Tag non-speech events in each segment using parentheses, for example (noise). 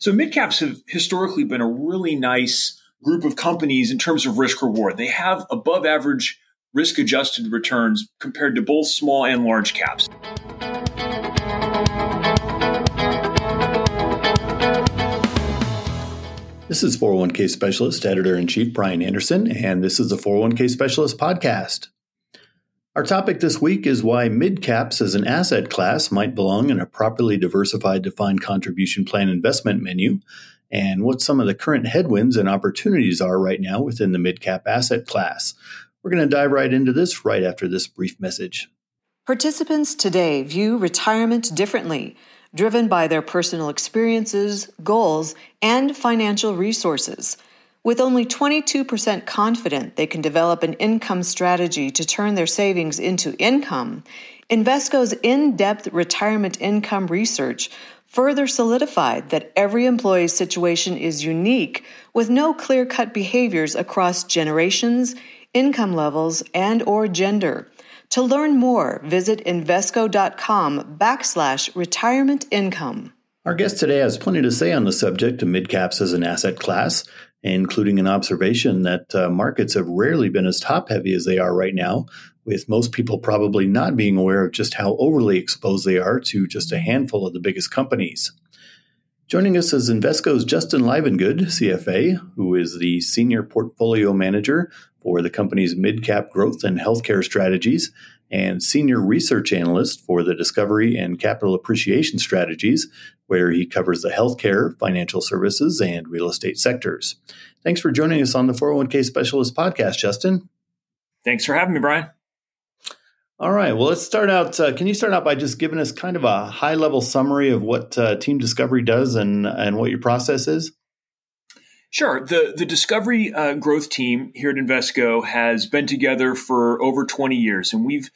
So mid caps have historically been a really nice group of companies in terms of risk reward. They have above average risk adjusted returns compared to both small and large caps. This is 401k specialist, editor in chief Brian Anderson, and this is the 401k specialist podcast. Our topic this week is why mid caps as an asset class might belong in a properly diversified defined contribution plan investment menu, and what some of the current headwinds and opportunities are right now within the mid cap asset class. We're going to dive right into this right after this brief message. Participants today view retirement differently driven by their personal experiences, goals, and financial resources. With only 22% confident they can develop an income strategy to turn their savings into income, Invesco's in depth retirement income research further solidified that every employee's situation is unique with no clear cut behaviors across generations, income levels, and or gender. To learn more, visit Invesco.com backslash retirement income. Our guest today has plenty to say on the subject of midcaps as an asset class, including an observation that uh, markets have rarely been as top heavy as they are right now, with most people probably not being aware of just how overly exposed they are to just a handful of the biggest companies. Joining us is Invesco's Justin Livengood, CFA, who is the Senior Portfolio Manager for the company's mid-cap growth and healthcare strategies and Senior Research Analyst for the Discovery and Capital Appreciation Strategies, where he covers the healthcare, financial services, and real estate sectors. Thanks for joining us on the 401k Specialist podcast, Justin. Thanks for having me, Brian. All right. Well, let's start out. Uh, can you start out by just giving us kind of a high level summary of what uh, Team Discovery does and and what your process is? Sure. The the Discovery uh, growth team here at Invesco has been together for over 20 years, and we've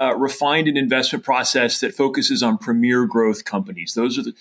uh, refined an investment process that focuses on premier growth companies. Those are the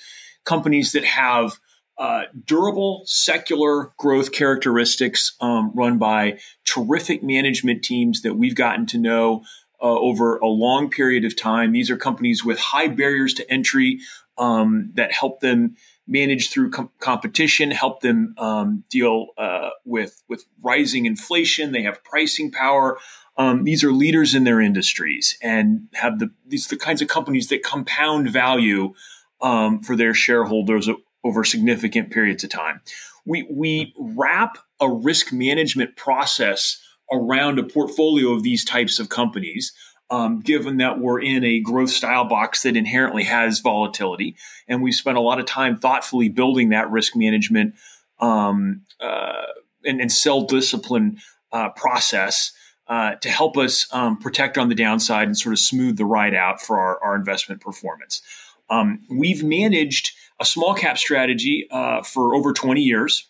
companies that have uh, durable secular growth characteristics um, run by terrific management teams that we've gotten to know uh, over a long period of time. These are companies with high barriers to entry um, that help them manage through com- competition, help them um, deal uh, with with rising inflation. They have pricing power. Um, these are leaders in their industries and have the these the kinds of companies that compound value um, for their shareholders over significant periods of time. We we wrap a risk management process around a portfolio of these types of companies. Um, given that we're in a growth style box that inherently has volatility, and we spent a lot of time thoughtfully building that risk management um, uh, and, and sell discipline uh, process uh, to help us um, protect on the downside and sort of smooth the ride out for our, our investment performance. Um, we've managed a small cap strategy uh, for over 20 years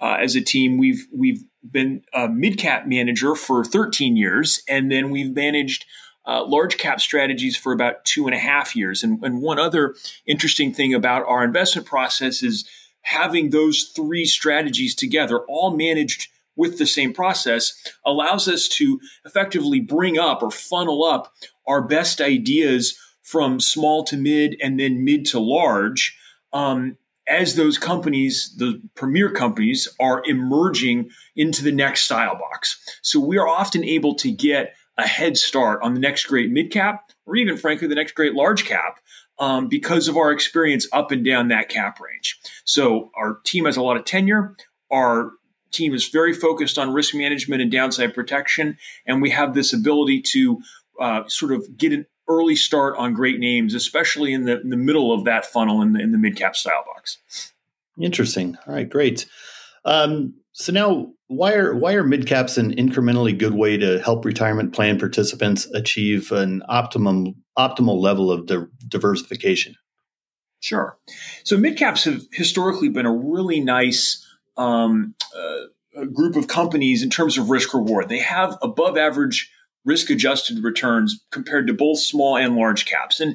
uh, as a team. We've we've been a mid cap manager for 13 years, and then we've managed uh, large cap strategies for about two and a half years. And, and one other interesting thing about our investment process is having those three strategies together, all managed with the same process, allows us to effectively bring up or funnel up our best ideas from small to mid and then mid to large um, as those companies, the premier companies, are emerging into the next style box. So we are often able to get a head start on the next great mid cap, or even frankly, the next great large cap. Um, because of our experience up and down that cap range. So our team has a lot of tenure. Our team is very focused on risk management and downside protection, and we have this ability to uh, sort of get an early start on great names, especially in the, in the middle of that funnel in the, in the mid cap style box. Interesting. All right, great. Um, so now, why are why are mid caps an incrementally good way to help retirement plan participants achieve an optimum optimal level of di- diversification? Sure. So mid caps have historically been a really nice um, uh, group of companies in terms of risk reward. They have above average risk adjusted returns compared to both small and large caps. And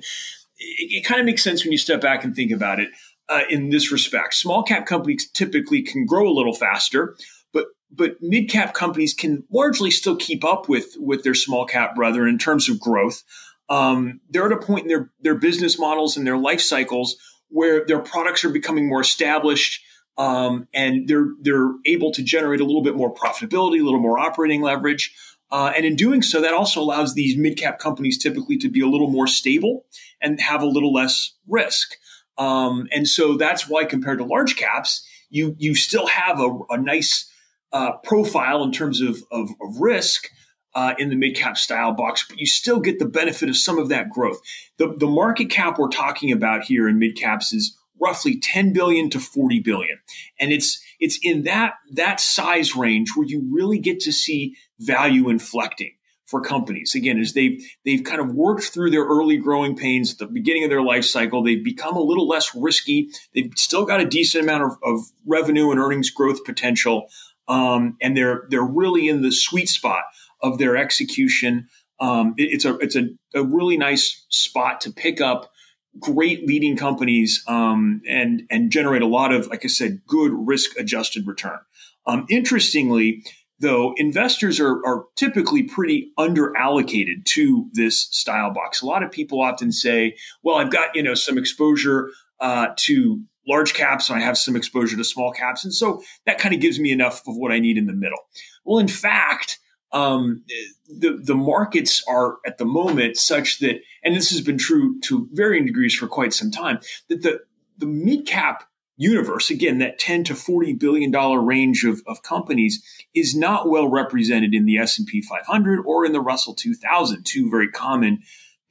it, it kind of makes sense when you step back and think about it uh, in this respect. Small cap companies typically can grow a little faster, but but mid cap companies can largely still keep up with with their small cap brethren in terms of growth. Um, they're at a point in their their business models and their life cycles where their products are becoming more established. Um, and they're they're able to generate a little bit more profitability, a little more operating leverage, uh, and in doing so, that also allows these mid cap companies typically to be a little more stable and have a little less risk. Um, and so that's why, compared to large caps, you you still have a, a nice uh, profile in terms of, of, of risk uh, in the mid cap style box, but you still get the benefit of some of that growth. The, the market cap we're talking about here in mid caps is roughly 10 billion to 40 billion. And it's it's in that that size range where you really get to see value inflecting for companies. Again, as they've they've kind of worked through their early growing pains at the beginning of their life cycle, they've become a little less risky. They've still got a decent amount of, of revenue and earnings growth potential, um, and they're they're really in the sweet spot of their execution. Um, it, it's a it's a, a really nice spot to pick up great leading companies um, and and generate a lot of, like I said, good risk adjusted return. Um, interestingly, though, investors are, are typically pretty underallocated to this style box. A lot of people often say, "Well, I've got you know some exposure uh, to large caps and I have some exposure to small caps, and so that kind of gives me enough of what I need in the middle." Well, in fact, um, the the markets are at the moment such that, and this has been true to varying degrees for quite some time, that the the mid cap universe, again, that 10 to 40 billion dollar range of, of companies is not well represented in the S&P 500 or in the Russell 2000, two very common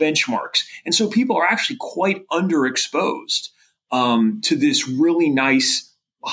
benchmarks. And so people are actually quite underexposed um, to this really nice,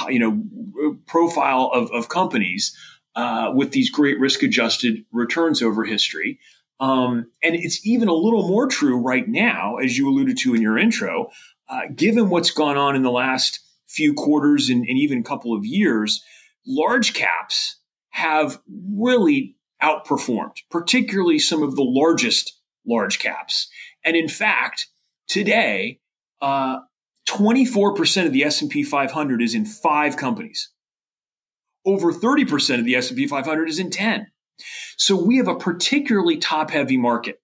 you know, profile of, of companies uh, with these great risk adjusted returns over history. Um, and it's even a little more true right now, as you alluded to in your intro, uh, given what's gone on in the last few quarters and, and even a couple of years, large caps have really outperformed, particularly some of the largest large caps. And in fact, today, uh, 24% of the S&P 500 is in five companies over 30% of the S&P 500 is in 10. So we have a particularly top heavy market.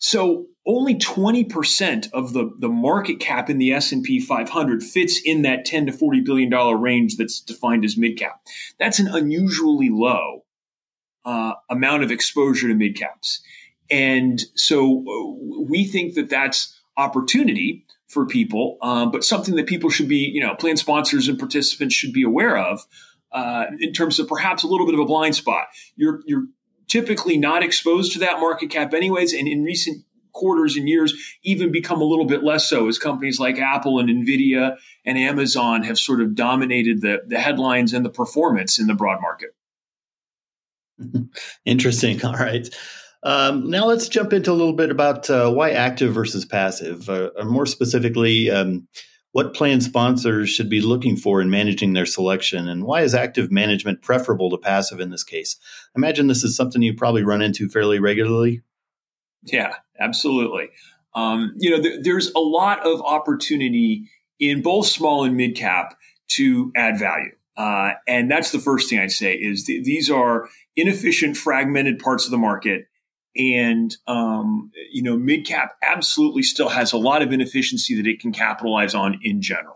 So only 20% of the, the market cap in the S&P 500 fits in that 10 to 40 billion dollar range that's defined as mid cap. That's an unusually low uh, amount of exposure to mid caps. And so uh, we think that that's opportunity for people, um, but something that people should be, you know, plan sponsors and participants should be aware of uh, in terms of perhaps a little bit of a blind spot. You're you're typically not exposed to that market cap anyways, and in recent quarters and years even become a little bit less so as companies like Apple and Nvidia and Amazon have sort of dominated the, the headlines and the performance in the broad market. (laughs) Interesting. (laughs) All right. Um, now let's jump into a little bit about uh, why active versus passive, uh, or more specifically, um, what plan sponsors should be looking for in managing their selection, and why is active management preferable to passive in this case? I imagine this is something you probably run into fairly regularly. Yeah, absolutely. Um, you know, th- there's a lot of opportunity in both small and mid cap to add value. Uh, and that's the first thing I'd say is th- these are inefficient, fragmented parts of the market and um, you know, mid cap absolutely still has a lot of inefficiency that it can capitalize on in general.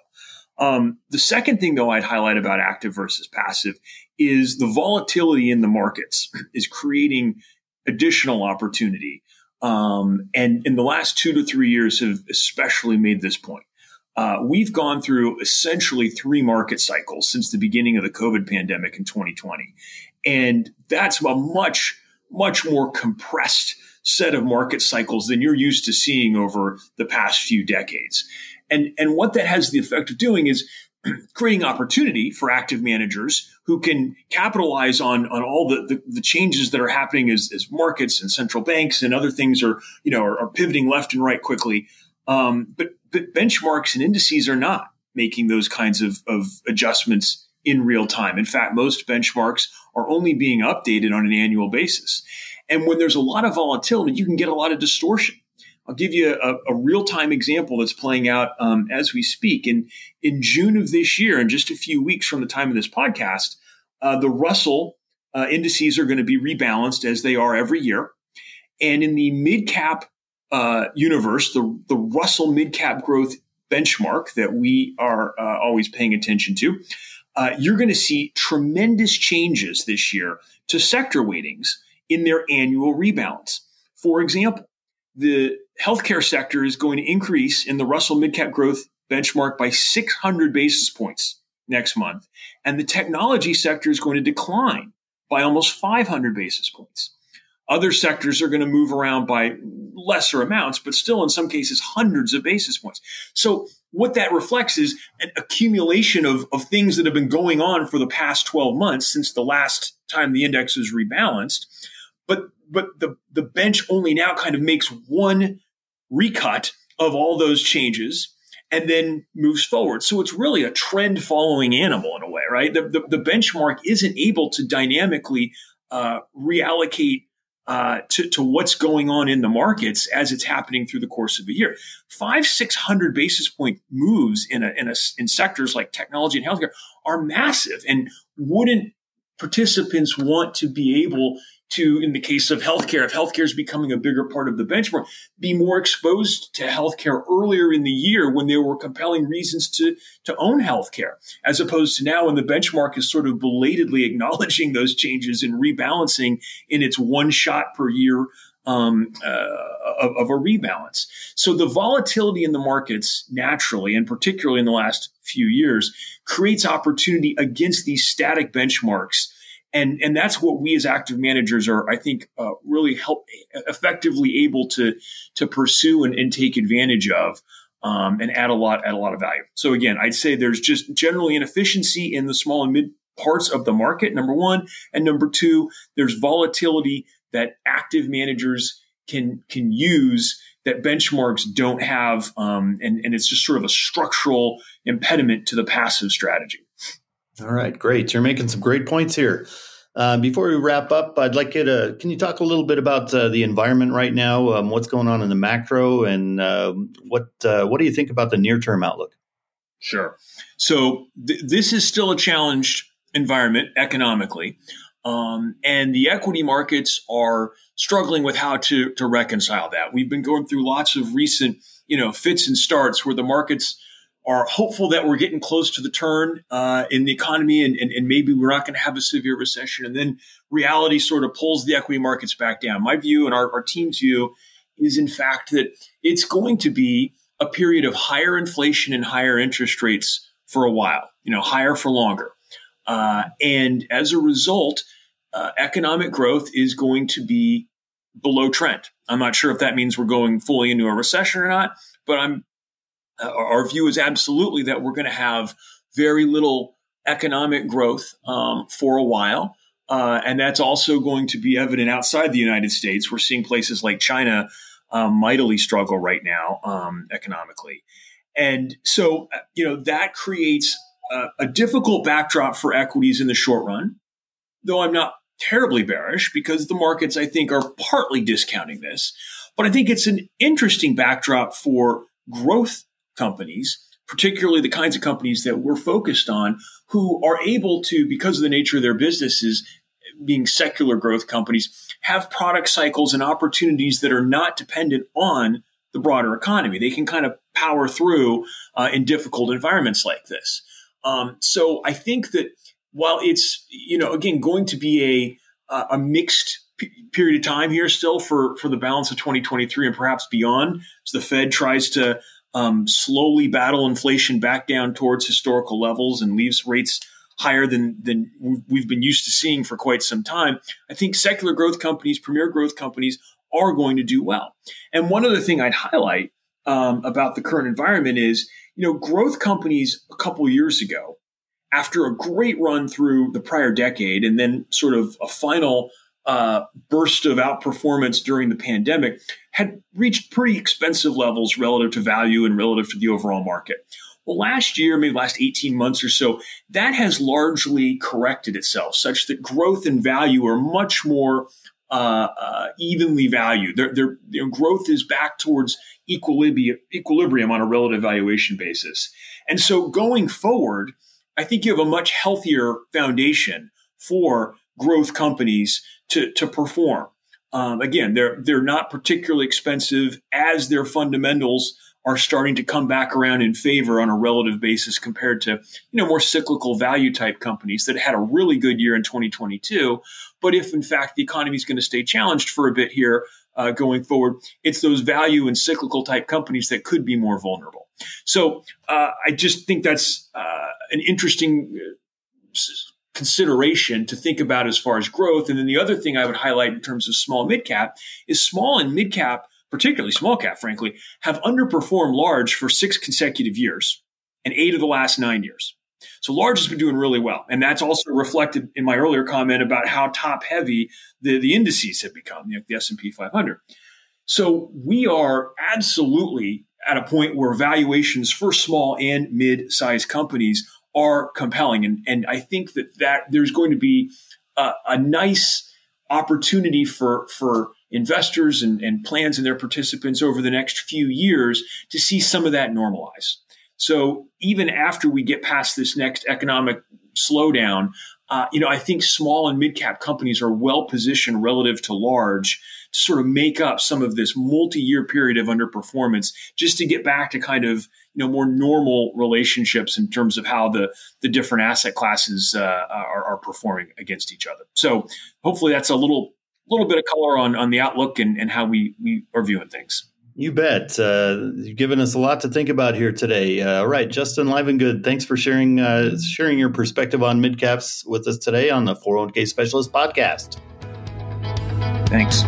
Um, the second thing, though, I'd highlight about active versus passive is the volatility in the markets (clears throat) is creating additional opportunity. Um, and in the last two to three years have especially made this point. Uh, we've gone through essentially three market cycles since the beginning of the COVID pandemic in 2020. And that's a much much more compressed set of market cycles than you're used to seeing over the past few decades. And, and what that has the effect of doing is (clears throat) creating opportunity for active managers who can capitalize on, on all the, the, the, changes that are happening as, as markets and central banks and other things are, you know, are, are pivoting left and right quickly. Um, but, but benchmarks and indices are not making those kinds of, of adjustments in real time. In fact, most benchmarks are only being updated on an annual basis. And when there's a lot of volatility, you can get a lot of distortion. I'll give you a, a real time example that's playing out um, as we speak. In, in June of this year, in just a few weeks from the time of this podcast, uh, the Russell uh, indices are going to be rebalanced as they are every year. And in the mid cap uh, universe, the, the Russell mid cap growth benchmark that we are uh, always paying attention to, uh, you're going to see tremendous changes this year to sector weightings in their annual rebalance. For example, the healthcare sector is going to increase in the Russell Midcap Growth benchmark by 600 basis points next month, and the technology sector is going to decline by almost 500 basis points. Other sectors are going to move around by lesser amounts, but still in some cases hundreds of basis points. So what that reflects is an accumulation of, of things that have been going on for the past 12 months since the last time the index was rebalanced. But but the, the bench only now kind of makes one recut of all those changes and then moves forward. So it's really a trend following animal in a way, right? The, the, the benchmark isn't able to dynamically uh, reallocate uh, to, to what's going on in the markets as it's happening through the course of a year. Five, 600 basis point moves in, a, in, a, in sectors like technology and healthcare are massive. And wouldn't participants want to be able to, in the case of healthcare, if healthcare is becoming a bigger part of the benchmark, be more exposed to healthcare earlier in the year when there were compelling reasons to, to own healthcare, as opposed to now when the benchmark is sort of belatedly (laughs) acknowledging those changes and rebalancing in its one shot per year um, uh, of, of, a rebalance. So the volatility in the markets naturally, and particularly in the last few years, creates opportunity against these static benchmarks and and that's what we as active managers are i think uh, really help effectively able to to pursue and, and take advantage of um, and add a lot add a lot of value. So again i'd say there's just generally inefficiency in the small and mid parts of the market number one. And number two there's volatility that active managers can can use that benchmarks don't have um, and, and it's just sort of a structural impediment to the passive strategy all right, great. You're making some great points here. Uh, before we wrap up, I'd like you to can you talk a little bit about uh, the environment right now? Um, what's going on in the macro, and uh, what what do you think about the near term outlook? Sure. So th- this is still a challenged environment economically, um, and the equity markets are struggling with how to to reconcile that. We've been going through lots of recent you know fits and starts where the markets are hopeful that we're getting close to the turn uh, in the economy and, and, and maybe we're not going to have a severe recession. And then reality sort of pulls the equity markets back down. My view and our, our team's view is, in fact, that it's going to be a period of higher inflation and higher interest rates for a while, you know, higher for longer. Uh, and as a result, uh, economic growth is going to be below trend. I'm not sure if that means we're going fully into a recession or not, but I'm uh, our view is absolutely that we're going to have very little economic growth um, for a while. Uh, and that's also going to be evident outside the United States. We're seeing places like China um, mightily struggle right now um, economically. And so, uh, you know, that creates a, a difficult backdrop for equities in the short run, though I'm not terribly bearish because the markets, I think, are partly discounting this. But I think it's an interesting backdrop for growth companies, particularly the kinds of companies that we're focused on, who are able to, because of the nature of their businesses, being secular growth companies, have product cycles and opportunities that are not dependent on the broader economy. They can kind of power through uh, in difficult environments like this. Um, so I think that while it's you know again going to be a a mixed p- period of time here still for for the balance of 2023 and perhaps beyond as the Fed tries to um, slowly battle inflation back down towards historical levels and leaves rates higher than than we've been used to seeing for quite some time. I think secular growth companies, premier growth companies, are going to do well. And one other thing I'd highlight um, about the current environment is, you know, growth companies a couple years ago, after a great run through the prior decade, and then sort of a final uh, burst of outperformance during the pandemic had reached pretty expensive levels relative to value and relative to the overall market. Well, last year, maybe last 18 months or so, that has largely corrected itself such that growth and value are much more uh, uh, evenly valued. Their, growth is back towards equilibrium, equilibrium on a relative valuation basis. And so going forward, I think you have a much healthier foundation for growth companies to, to perform. Um, again, they're they're not particularly expensive as their fundamentals are starting to come back around in favor on a relative basis compared to, you know, more cyclical value type companies that had a really good year in 2022. But if in fact the economy is going to stay challenged for a bit here uh, going forward, it's those value and cyclical type companies that could be more vulnerable. So uh, I just think that's uh, an interesting uh, consideration to think about as far as growth. And then the other thing I would highlight in terms of small mid cap is small and mid cap particularly small cap, frankly, have underperformed large for six consecutive years and eight of the last nine years. So large has been doing really well. And that's also reflected in my earlier comment about how top heavy the, the indices have become, you know, the S&P 500. So we are absolutely at a point where valuations for small and mid-sized companies are compelling. And, and I think that, that there's going to be a, a nice opportunity for, for investors and, and plans and their participants over the next few years to see some of that normalize. So even after we get past this next economic slowdown, uh, you know, I think small and mid cap companies are well positioned relative to large to sort of make up some of this multi year period of underperformance, just to get back to kind of you know more normal relationships in terms of how the the different asset classes uh, are, are performing against each other. So hopefully that's a little little bit of color on on the outlook and, and how we we are viewing things. You bet. Uh, you've given us a lot to think about here today. Uh, all right, Justin Livengood, thanks for sharing uh, sharing your perspective on midcaps with us today on the 401k Specialist podcast. Thanks.